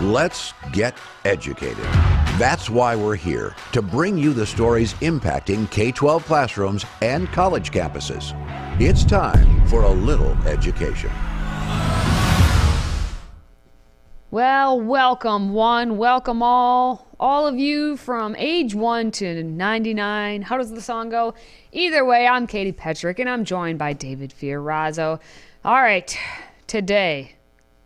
Let's get educated. That's why we're here to bring you the stories impacting K 12 classrooms and college campuses. It's time for a little education. Well, welcome one, welcome all. All of you from age 1 to 99. How does the song go? Either way, I'm Katie Petrick and I'm joined by David Fiorazzo. All right, today,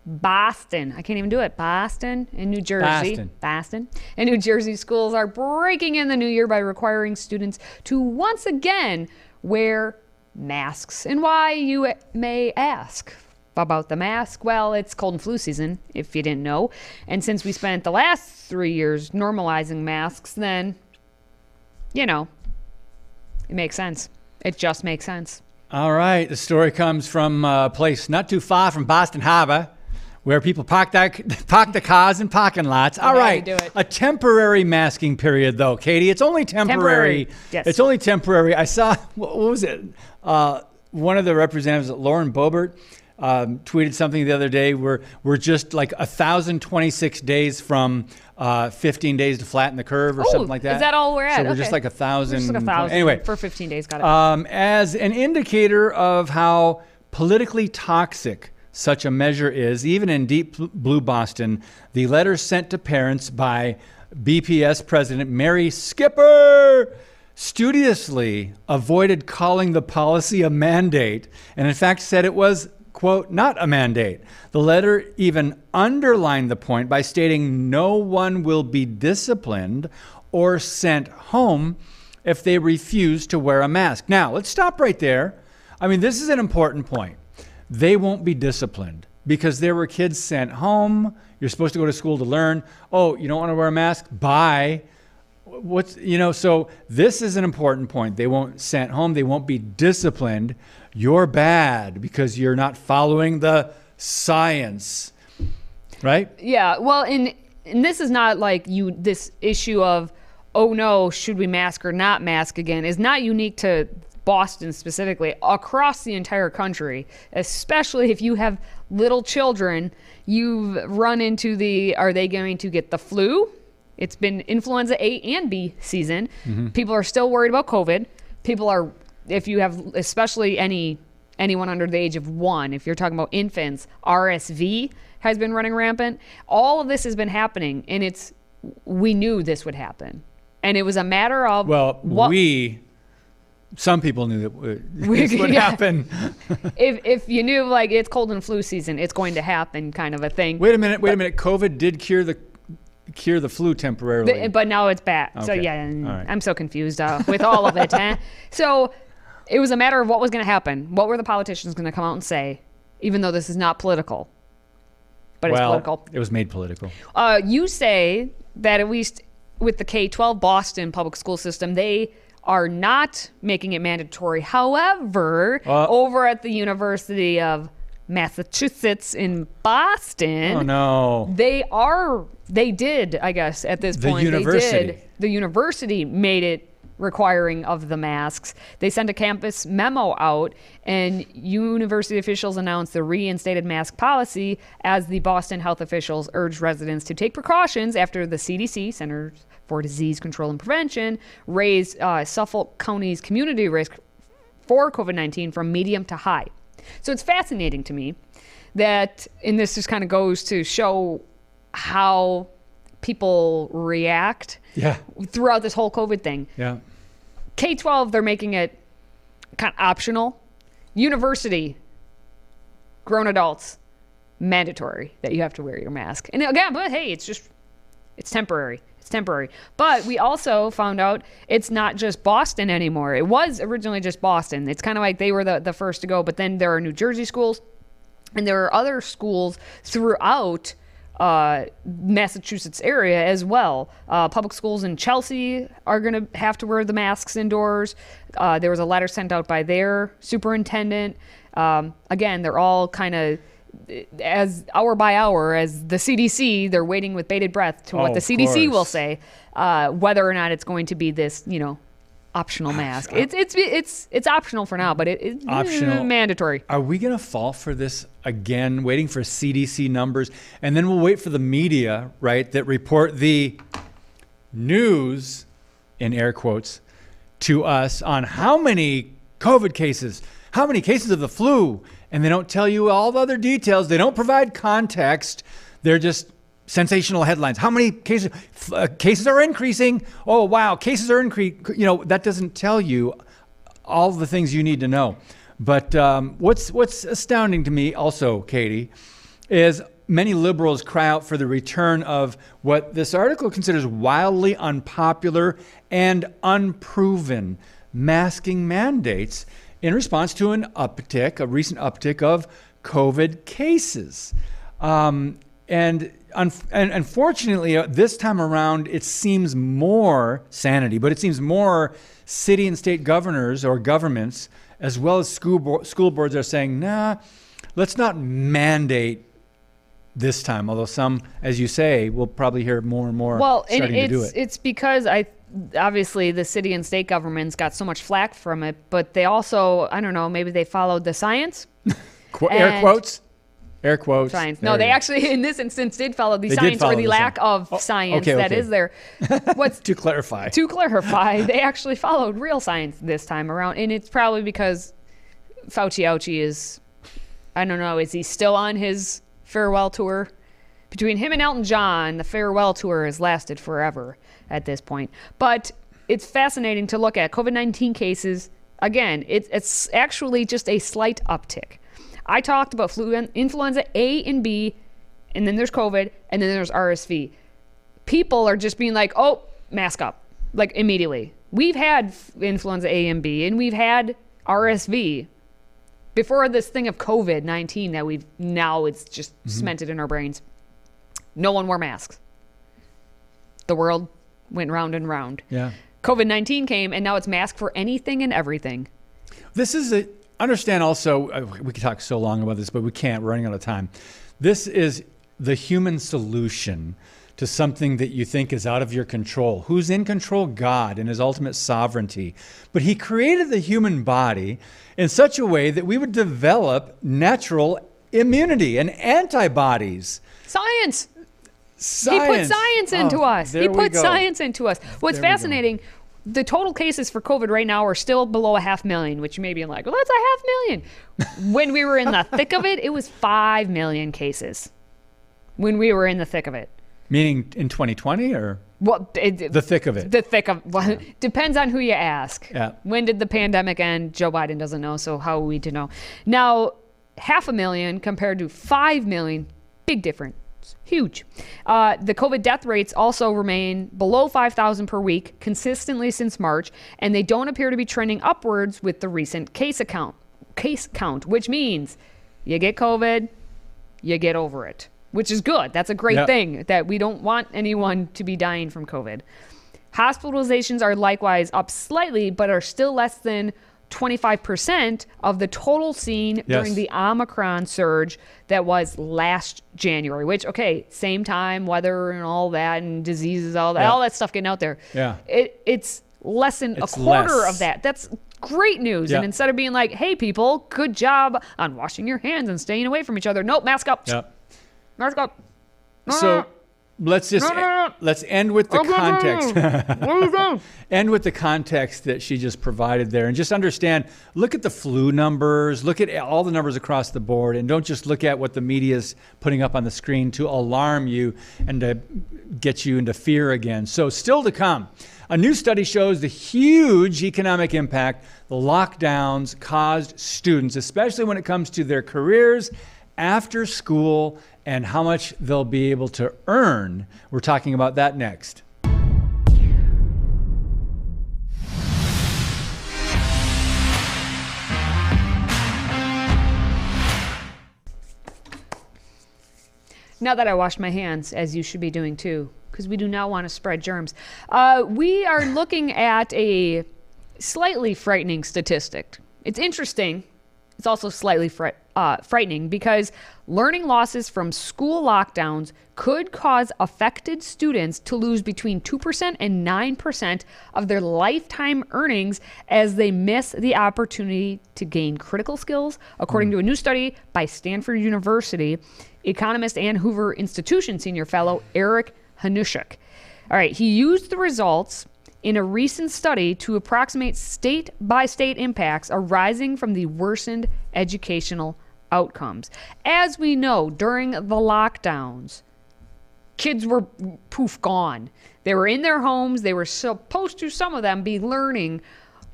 Boston. I can't even do it. Boston in New Jersey. Boston. Boston. And New Jersey schools are breaking in the new year by requiring students to once again wear masks. And why, you may ask about the mask? Well, it's cold and flu season, if you didn't know. And since we spent the last three years normalizing masks, then, you know, it makes sense. It just makes sense. All right. The story comes from a place not too far from Boston Harbor where people park, that, park the cars in parking lots. All right. A temporary masking period, though, Katie. It's only temporary. Temporary, yes. It's only temporary. I saw, what was it? Uh, one of the representatives, Lauren Boebert, um, tweeted something the other day where we're just like 1,026 days from uh, 15 days to flatten the curve or Oh, something like that. is that all we're at? So we're just like a thousand. like a thousand Anyway, for 15 days. Got it. um, as an indicator of how politically toxic such a measure is, even in deep blue Boston, the letter sent to parents by BPS President Mary Skipper studiously avoided calling the policy a mandate and, in fact, said it was, quote, not a mandate. The letter even underlined the point by stating no one will be disciplined or sent home if they refuse to wear a mask. Now, let's stop right there. I mean, this is an important point. They won't be disciplined because there were kids sent home. You're supposed to go to school to learn. Oh, you don't want to wear a mask? Bye. What's, you know, so this is an important point. They won't sent home. They won't be disciplined. You're bad because you're not following the science. Right? Yeah, well, and and this is not like you this issue of oh no, should we mask or not mask again is not unique to Boston specifically. Across the entire country, especially if you have little children, you've run into the are they going to get the flu? It's been influenza A and B season. Mm-hmm. People are still worried about COVID. People are if you have especially any anyone under the age of one, if you're talking about infants, RSV has been running rampant. All of this has been happening, and it's we knew this would happen, and it was a matter of Well, what, we, some people knew that this would yeah. happen. if if you knew like it's cold and flu season, it's going to happen, kind of a thing. Wait a minute. Wait a minute. COVID did cure the cure the flu temporarily. Th- but now it's back. So yeah, and I'm so confused uh, with all of it. huh? So it was a matter of what was going to happen. What were the politicians going to come out and say, even though this is not political, but it's well, political. it was made political. Uh, you say that at least with the K 12 Boston public school system, they are not making it mandatory. However, Uh, over at the University of Massachusetts in Boston, Oh no. they are, they did, I guess, at this The point, they university. did. The university made it requiring of the masks. They sent a campus memo out, and university officials announced the reinstated mask policy as the Boston health officials urged residents to take precautions after the CDC, Centers for Disease Control and Prevention, raised uh, Suffolk County's community risk for COVID 19 from medium to high. So it's fascinating to me that, and this just kind of goes to show how people react Yeah. throughout this whole COVID thing. Yeah. K 12, they're making it kind of optional. University, grown adults, mandatory that you have to wear your mask. And again, but hey, it's just, it's temporary. It's temporary. But we also found out it's not just Boston anymore. It was originally just Boston. It's kind of like they were the, the first to go, but then there are New Jersey schools and there are other schools throughout uh, Massachusetts area as well. Uh, public schools in Chelsea are going to have to wear the masks indoors. Uh, there was a letter sent out by their superintendent. Um, again, they're all kind of as hour by hour as the CDC. They're waiting with bated breath to Oh, what the CDC will say, uh, whether or not it's going to be this, you know, optional mask. It's it's it's it's optional for now, but it, it's Optional. mandatory. Are we going to fall for this again, waiting for CDC numbers? And then we'll wait for the media, right, that report the news, in air quotes, to us on how many COVID cases, how many cases of the flu, and they don't tell you all the other details. They don't provide context. They're just sensational headlines. How many cases uh, cases are increasing? Oh wow, cases are increasing. You know that doesn't tell you all the things you need to know. But um, what's what's astounding to me, also, Katie, is many liberals cry out for the return of what this article considers wildly unpopular and unproven masking mandates in response to an uptick, a recent uptick of COVID cases. Um, and, un- and unfortunately, uh, this time around, it seems more sanity, but it seems more city and state governors or governments, as well as school, bo- school boards, are saying, nah, let's not mandate this time. Although some, as you say, we'll probably hear more and more Well, and starting to do it's it. it's because I obviously the city and state governments got so much flack from it, but they also I don't know maybe they followed the science. Qu- air quotes? Air quotes. Science. No, they actually in this instance did follow the They science follow or the the lack science. of Oh, science okay, that okay. is there. What's To clarify. to clarify, they actually followed real science this time around, and it's probably because Fauci Ouchie is, I don't know, is he still on his farewell tour? Between him and Elton John, the farewell tour has lasted forever at this point. But it's fascinating to look at COVID 19 cases. Again, it's, it's actually just a slight uptick. I talked about flu, influenza A and B, and then there's COVID, and then there's RSV people are just being like, oh, mask up, like immediately. We've had influenza A and B, and we've had RSV before this thing of COVID 19 that we've now it's just mm-hmm. cemented in our brains. No one wore masks. The world went round and round. Yeah. COVID 19 came, and now it's mask for anything and everything. This is a understand also uh, we could talk so long about this but we can't we're running out of time this is the human solution to something that you think is out of your control who's in control god and his ultimate sovereignty but he created the human body in such a way that we would develop natural immunity and antibodies Science! Science. He put science oh, into Oh, us. He put science into us. What's There fascinating, the total cases for COVID right now are still below a half million, which you may be like, well, that's a half million. when we were in the thick of it, it was 5 million cases. When we were in the thick of it. meaning in 2020 or Well, it, the thick of it the thick of well, depends on who you ask. Yeah. When did the pandemic end? Joe Biden doesn't know, so how are we to know? Now, half a million compared to five million, big difference. Huge. Uh, the COVID death rates also remain below 5,000 per week consistently since March, and they don't appear to be trending upwards with the recent case account case count, which means you get COVID, you get over it, which is good. That's a great Yep. thing that we don't want anyone to be dying from COVID. Hospitalizations are likewise up slightly, but are still less than 25% of the total seen during the Omicron surge that was last January, which, okay, same time, weather and all that, and diseases, all that, Yeah. all that stuff getting out there. Yeah. It, it's less than It's a quarter less. of that. That's great news. Yeah. And instead of being like, hey, people, good job on washing your hands and staying away from each other, nope, mask up. yeah Mask up. So no. Let's just No, no, no. let's end with the no, context no. Are you doing? end with the context that she just provided there and just understand look at the flu numbers look at all the numbers across the board and don't just look at what the media is putting up on the screen to alarm you and to get you into fear again so still to come a new study shows the huge economic impact the lockdowns caused students especially when it comes to their careers after school and how much they'll be able to earn. We're talking about that next. Now that I washed my hands, as you should be doing too, because we do not want to spread germs, uh, we are looking at a slightly frightening statistic. It's interesting, it's also slightly uh, frightening because learning losses from school lockdowns could cause affected students to lose between 2% and 9% of their lifetime earnings as they miss the opportunity to gain critical skills, according to a new study by Stanford University economist and Hoover Institution senior fellow Eric Hanushek. All right, he used the results in a recent study to approximate state by state impacts arising from the worsened educational outcomes. As we know, during the lockdowns, kids were poof gone. They were in their homes, they were supposed to, some of them, be learning,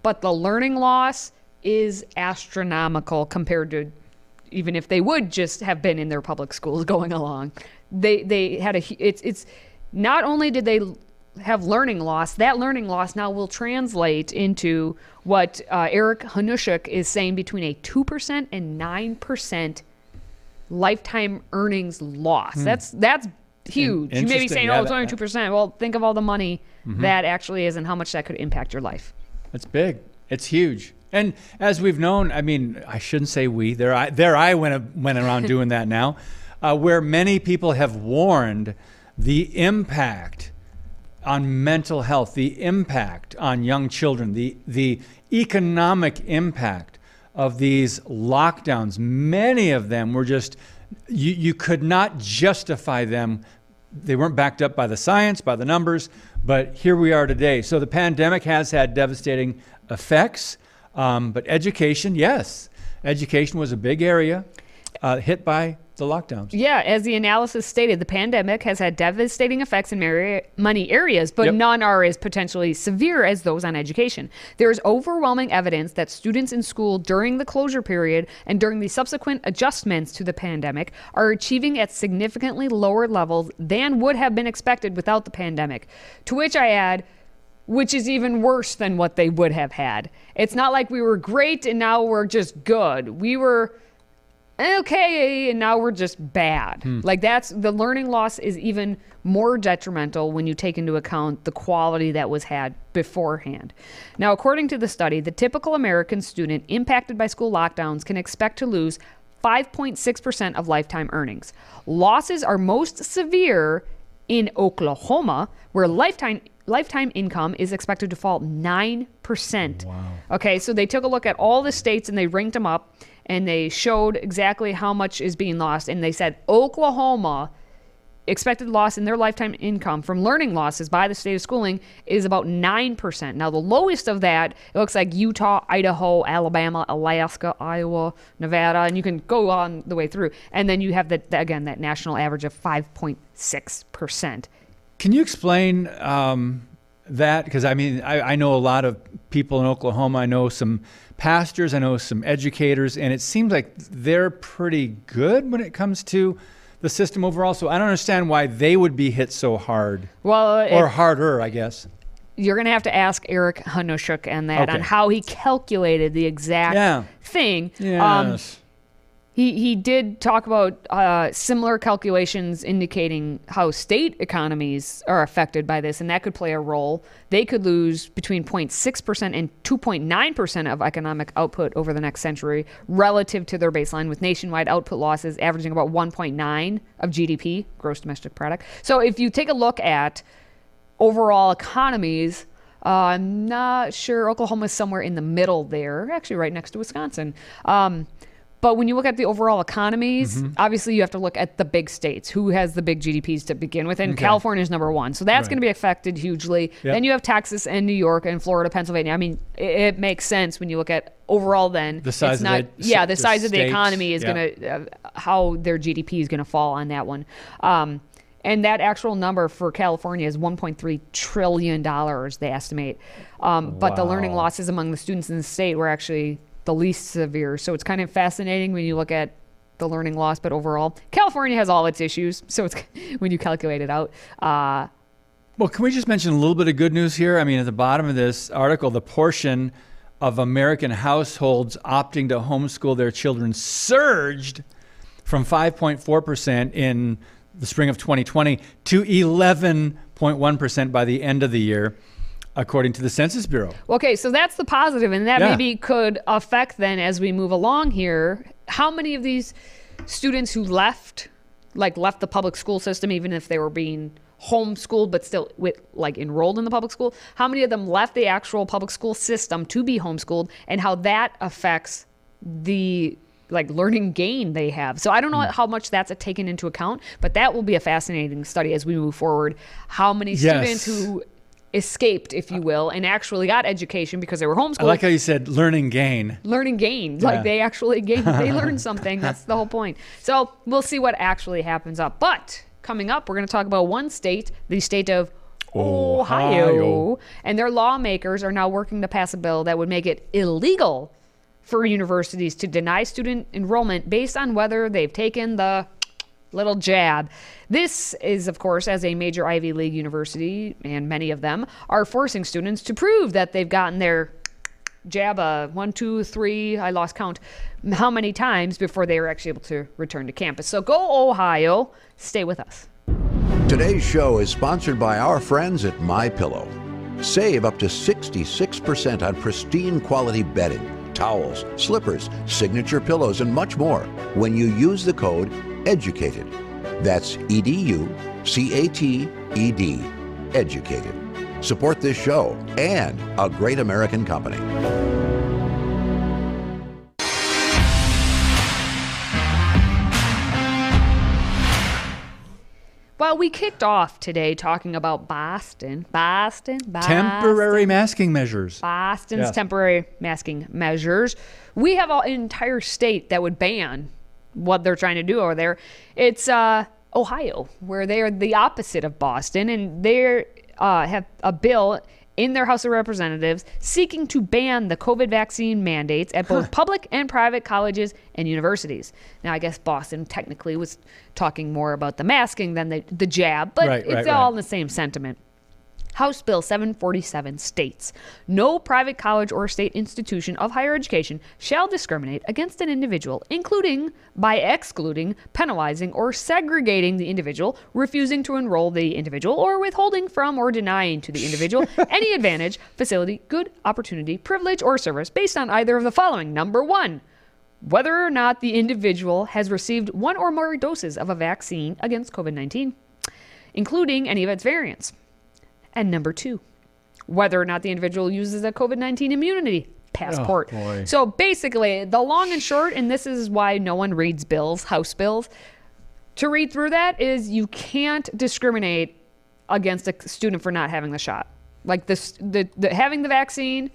but the learning loss is astronomical compared to even if they would just have been in their public schools going along. They they had a it's it's not only did they have learning loss, that learning loss now will translate into what uh, Eric Hanushek is saying between a 2% and 9% lifetime earnings loss. Hmm. That's that's huge. You may be saying, oh, it's only 2%. Well, think of all the money that actually is and how much that could impact your life. It's big. It's huge. And as we've known, I mean, I shouldn't say we. There, I, there, I went went around doing that now, uh, where many people have warned the impact on mental health, the impact on young children, the the economic impact of these lockdowns. Many of them were just you, you could not justify them. They weren't backed up by the science, by the numbers, but here we are today. So the pandemic has had devastating effects, um, but education, yes, education was a big area uh, hit by the lockdowns. Yeah, as the analysis stated, the pandemic has had devastating effects in many- areas, but Yep. none are as potentially severe as those on education. There is overwhelming evidence that students in school during the closure period and during the subsequent adjustments to the pandemic are achieving at significantly lower levels than would have been expected without the pandemic. To which I add, which is even worse than what they would have had. It's not like we were great and now we're just good. We were okay and now we're just bad. Hmm. Like that's the learning loss is even more detrimental when you take into account the quality that was had beforehand. Now according to the study the typical american student impacted by school lockdowns can expect to lose 5.6% of lifetime earnings. Losses are most severe in oklahoma where lifetime lifetime income is expected to fall 9%. Wow. Okay, so they took a look at all the states and they ranked them up and they showed exactly how much is being lost and they said Oklahoma expected loss in their lifetime income from learning losses by the state of schooling is about 9%. Now the lowest of that it looks like Utah, Idaho, Alabama, Alaska, Iowa, Nevada and you can go on the way through. And then you have that again that national average of 5.6%. Can you explain um, that? Because I mean, I, I know a lot of people in Oklahoma. I know some pastors. I know some educators, and it seems like they're pretty good when it comes to the system overall. So I don't understand why they would be hit so hard, Well, it- or harder, I guess. you're going to have to ask Eric Hanushek and that Okay. on how he calculated the exact Yeah. thing. Um, Yes. He did talk about uh, similar calculations indicating how state economies are affected by this, and that could play a role. They could lose between 0.6 percent and 2.9 percent of economic output over the next century, relative to their baseline, with nationwide output losses averaging about 1.9 of GDP, gross domestic product. So if you take a look at overall economies. Uh, I'm not sure. Oklahoma's somewhere in the middle there, actually, right next to Wisconsin. Um, but when you look at the overall economies, Mm-hmm. obviously you have to look at the big states. Who has the big GDPs to begin with? And California is number one. So that's Right. going to be affected hugely. Yep. Then you have Texas and New York and Florida, Pennsylvania. I mean, it, it makes sense when you look at overall then. The size not, the- Yeah, the, the size of the economy is yeah. going to, uh, how their GDP is going to fall on that one. Um, and that actual number for California is 1.3 trillion dollars. They estimate, um, but the learning losses among the students in the state were actually the least severe. So it's kind of fascinating when you look at the learning loss. But overall, California has all its issues. So it's when you calculate it out. Uh, Well, can we just mention a little bit of good news here? I mean, at the bottom of this article, the portion of American households opting to homeschool their children surged from 5.4% in the spring of 2020 to 11.1% by the end of the year. According to the Census Bureau. Okay, so that's the positive, and that Yeah. maybe could affect then as we move along here. How many of these students who left, like left the public school system, even if they were being homeschooled but still with like enrolled in the public school, how many of them left the actual public school system to be homeschooled, and how that affects the like learning gain they have. So I don't know hmm. how much that's taken into account, but that will be a fascinating study as we move forward. How many Yes. students who escaped, if you uh, will, and actually got education because they were homeschooled. I like how you said learning gain. learning gain. Yeah. Like they actually gained, they learned something. That's the whole point. So we'll see what actually happens up. But coming up, we're going to talk about one state, the state of Ohio. Ohio. And their lawmakers are now working to pass a bill that would make it illegal for universities to deny student enrollment based on whether they've taken the little jab. This is, of course, as a major Ivy League university, and many of them are forcing students to prove that they've gotten their jab uh, one, two, three, I lost count, how many times before they were actually able to return to campus. So go, Ohio. Stay with us. Today's show is sponsored by our friends at My Pillow. Save up to 66% on pristine quality bedding, towels, slippers, signature pillows, and much more when you use the code EDUCATED. That's E D U C A T E D. Educated. Support this show and a great American company. Well, we kicked off today talking about Boston. Boston. Boston. Temporary masking measures. Boston's Yeah. temporary masking measures. We have an entire state that would ban what they're trying to do over there. It's uh, Ohio, where they are the opposite of Boston, and they uh, have a bill in their House of Representatives seeking to ban the COVID vaccine mandates at both public and private colleges and universities. Now, I guess Boston technically was talking more about the masking than the, the jab, but Right, it's right, all right. in the same sentiment. House Bill 747 states No private college or state institution of higher education shall discriminate against an individual, including by excluding, penalizing, or segregating the individual, refusing to enroll the individual, or withholding from or denying to the individual any advantage, facility, good opportunity, privilege, or service based on either of the following. Number one, whether or not the individual has received one or more doses of a vaccine against COVID 19, including any of its variants. And number two, whether or not the individual uses a COVID 19 immunity passport. Oh, boy. so basically, the long and short, and this is why no one reads bills, House bills, to read through that is you can't discriminate against a student for not having the shot. Like this, the, the having the vaccine,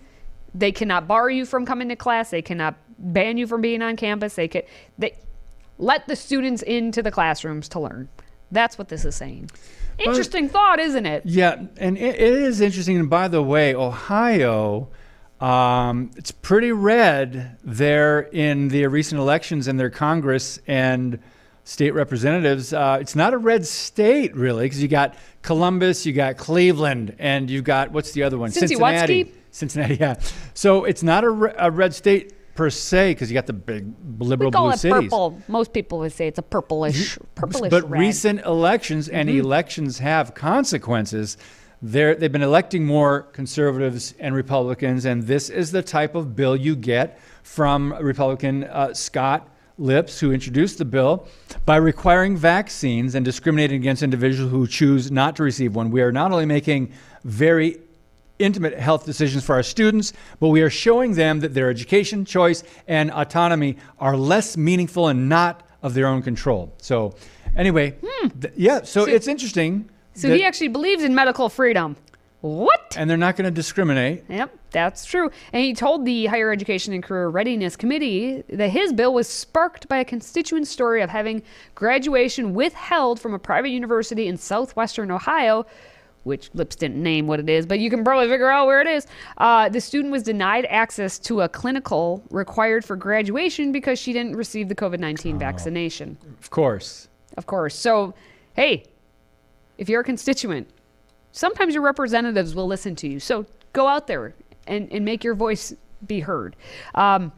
they cannot bar you from coming to class. They cannot ban you from being on campus. They can they let the students into the classrooms to learn. That's what this is saying. Interesting thought, isn't it? Yeah, and it, it is interesting. And by the way, Ohio, um, it's pretty red there in the recent elections in their Congress and state representatives. Uh, it's not a red state really, because you got Columbus, you got Cleveland, and you got what's the other one? Cincy Cincinnati. Cincinnati, yeah. So it's not a, re- a red state per se, because you got the big liberal We call blue it cities. purple. Most people would say it's a purplish, purplish But red. Mm-hmm. recent elections and elections have consequences. They're, they've been electing more conservatives and Republicans, and this is the type of bill you get from Republican uh, Scott Lipps, who introduced the bill by requiring vaccines and discriminating against individuals who choose not to receive one. We are not only making very intimate health decisions for our students, but we are showing them that their education, choice, and autonomy are less meaningful and not of their own control. So, anyway, th- yeah, so, it's interesting. Hmm. so that- he actually believes in medical freedom. What? and they're not going to discriminate. Yep, that's true. And he told the Higher Education and Career Readiness Committee that his bill was sparked by a constituent story of having graduation withheld from a private university in southwestern Ohio, which Lipps didn't name what it is, but you can probably figure out where it is. Uh, the student was denied access to a clinical required for graduation because she didn't receive the COVID 19 vaccination. Of course. Of course. So, hey, if you're a constituent, sometimes your representatives will listen to you. So go out there and, and make your voice be heard. Um,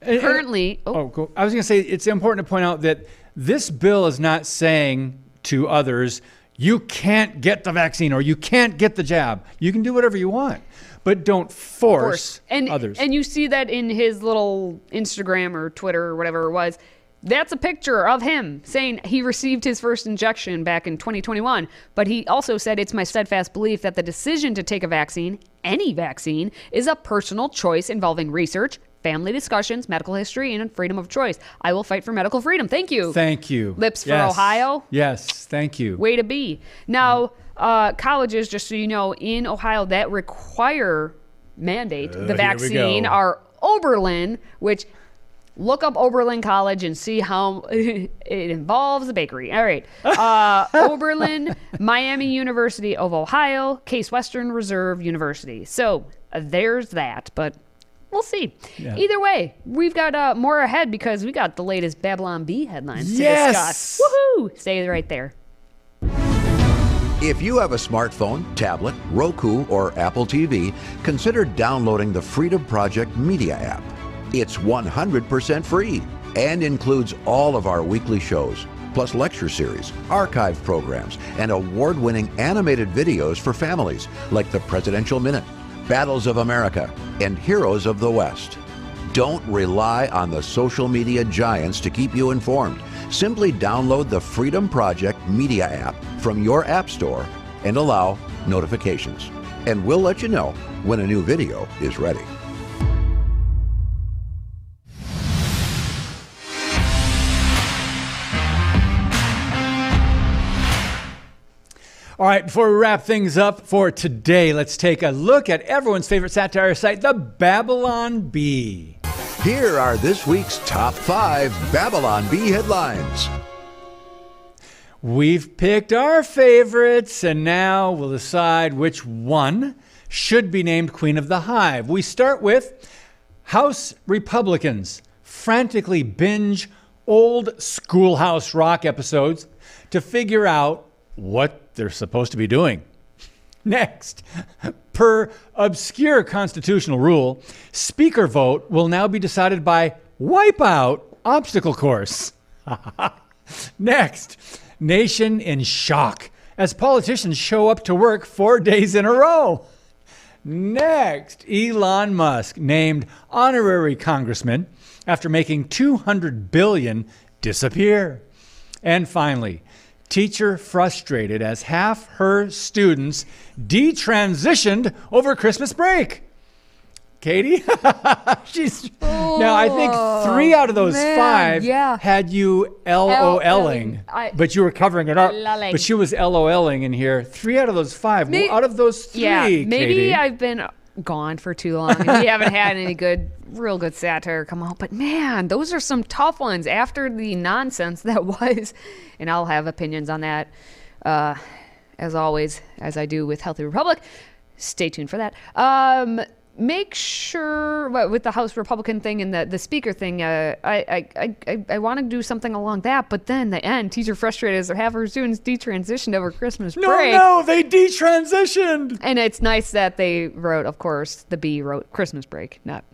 And- and- currently, oh, Oh, cool. I was going to say it's important to point out that this bill is not saying to others, you can't get the vaccine or you can't get the jab. You can do whatever you want, but don't force, and others. and you see that in his little Instagram or Twitter or whatever it was. That's a picture of him saying he received his first injection back in 2021. But he also said it's my steadfast belief that the decision to take a vaccine, any vaccine, is a personal choice involving research, family discussions, medical history, and freedom of choice. I will fight for medical freedom. Thank you. thank you. Lipps for Ohio? Yes, thank you. Way to be. Now, uh, colleges, just so you know, in Ohio that require mandate the Uh, we vaccine are Oberlin, which look up Oberlin College and see how it involves a bakery. All right. Uh, Oberlin, Miami University of Ohio, Case Western Reserve University. So uh, there's that, but. We'll see. Yeah. Either way, we've got uh, more ahead because we got the latest Babylon Bee headlines to Yes. discuss. Woohoo! Stay right there. If you have a smartphone, tablet, Roku, or Apple TV, consider downloading the Freedom Project Media app. It's 100% free and includes all of our weekly shows, plus lecture series, archive programs, and award winning animated videos for families like the Presidential Minute, Battles of America, and Heroes of the West. Don't rely on the social media giants to keep you informed. Simply download the Freedom Project Media app from your App Store and allow notifications. And we'll let you know when a new video is ready. All right, before we wrap things up for today, let's take a look at everyone's favorite satire site, the Babylon Bee. Here are this week's top five Babylon Bee headlines. We've picked our favorites, and now we'll decide which one should be named Queen of the Hive. We start with House Republicans frantically binge old schoolhouse rock episodes to figure out what they're supposed to be doing. Next, per obscure constitutional rule, speaker vote will now be decided by wipeout obstacle course. Next, nation in shock as politicians show up to work four days in a row. Next, Elon Musk named honorary congressman after making 200 billion disappear. And finally, teacher frustrated as half her students detransitioned over Christmas break. Katie, she's now. I think three out of oh, those man, five yeah. had you LOLing, I- but you were covering it up. But she was LOLing in here. Three out of those five. May- out of those three, yeah, maybe Katie. I've been gone for too long we haven't had any good, real good satire come out. But man, those are some tough ones after the nonsense that was. And I'll have opinions on that, uh, as always, as I do with Healthy Republic. Stay tuned for that. Um, make sure with the House Republican thing and the, the speaker thing, uh, I, I, I, I, want to do something along that. But then the end, teacher frustrated as half her students detransitioned over Christmas no, break. no, they detransitioned. And it's nice that they wrote, of course, the Bee wrote Christmas break, not,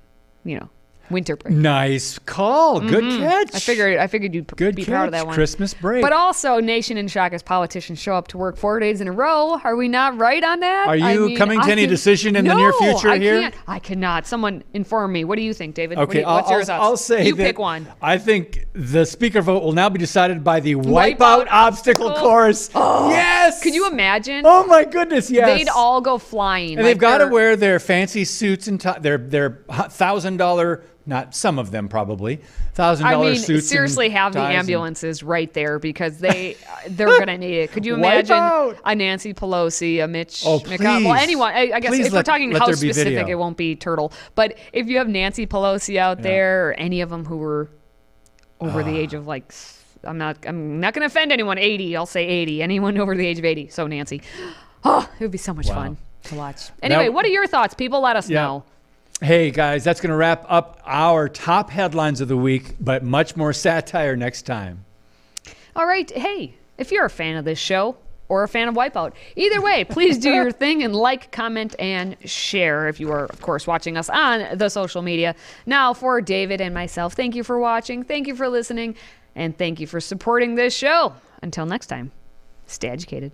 you know, winter break. Nice call. Good catch. Mm-hmm. I figured I figured you'd Good be proud of that one. Christmas break. But also, nation in shock as politicians show up to work four days in a row. Are we not right on that? Are I you mean, coming to I any can- decision in the near future I here? Can't, I cannot. Someone inform me. What do you think, David? What Okay, you- what's I'll, your I'll. I'll say you pick one. I think the speaker vote will now be decided by the Wipeout wipeout, obstacle course. Oh. yes. Could you imagine? Oh my goodness, yes. They'd all go flying. and they've got to wear their fancy suits and ti- their their thousand dollar, not some of them probably thousand dollar I mean, suits. seriously, have the ties and- ambulances right there because they they're gonna need it. Could you imagine a Nancy Pelosi, a Mitch Oh, McConnell, well, anyone? I, I guess Please if we're talking let House specific, video. it won't be Turtle. But if you have Nancy Pelosi out there, or any of them who were over the age ah. of like, I'm not, I'm not gonna offend anyone. 80, I'll say 80. Anyone over the age of 80. So Nancy, oh, it would be so much fun to watch. Anyway, what are your thoughts? People, let us Yeah. know. Hey guys, that's going to wrap up our top headlines of the week, but much more satire next time. All right. Hey, if you're a fan of this show or a fan of Wipeout, either way, please do your thing and like, comment, and share if you are, of course, watching us on the social media. Now, for David and myself, thank you for watching, thank you for listening, and thank you for supporting this show. Until next time, stay educated.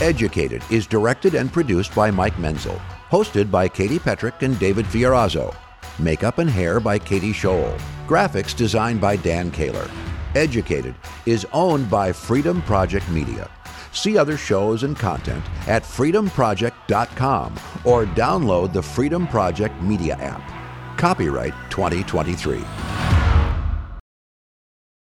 Educated is directed and produced by Mike Menzel. Hosted by Katie Petrick and David Fiorazzo. Makeup and hair by Katie Scholl. Graphics designed by Dan Kaler. Educated is owned by Freedom Project Media. See other shows and content at freedomproject.com or download the Freedom Project Media app. Copyright 2023.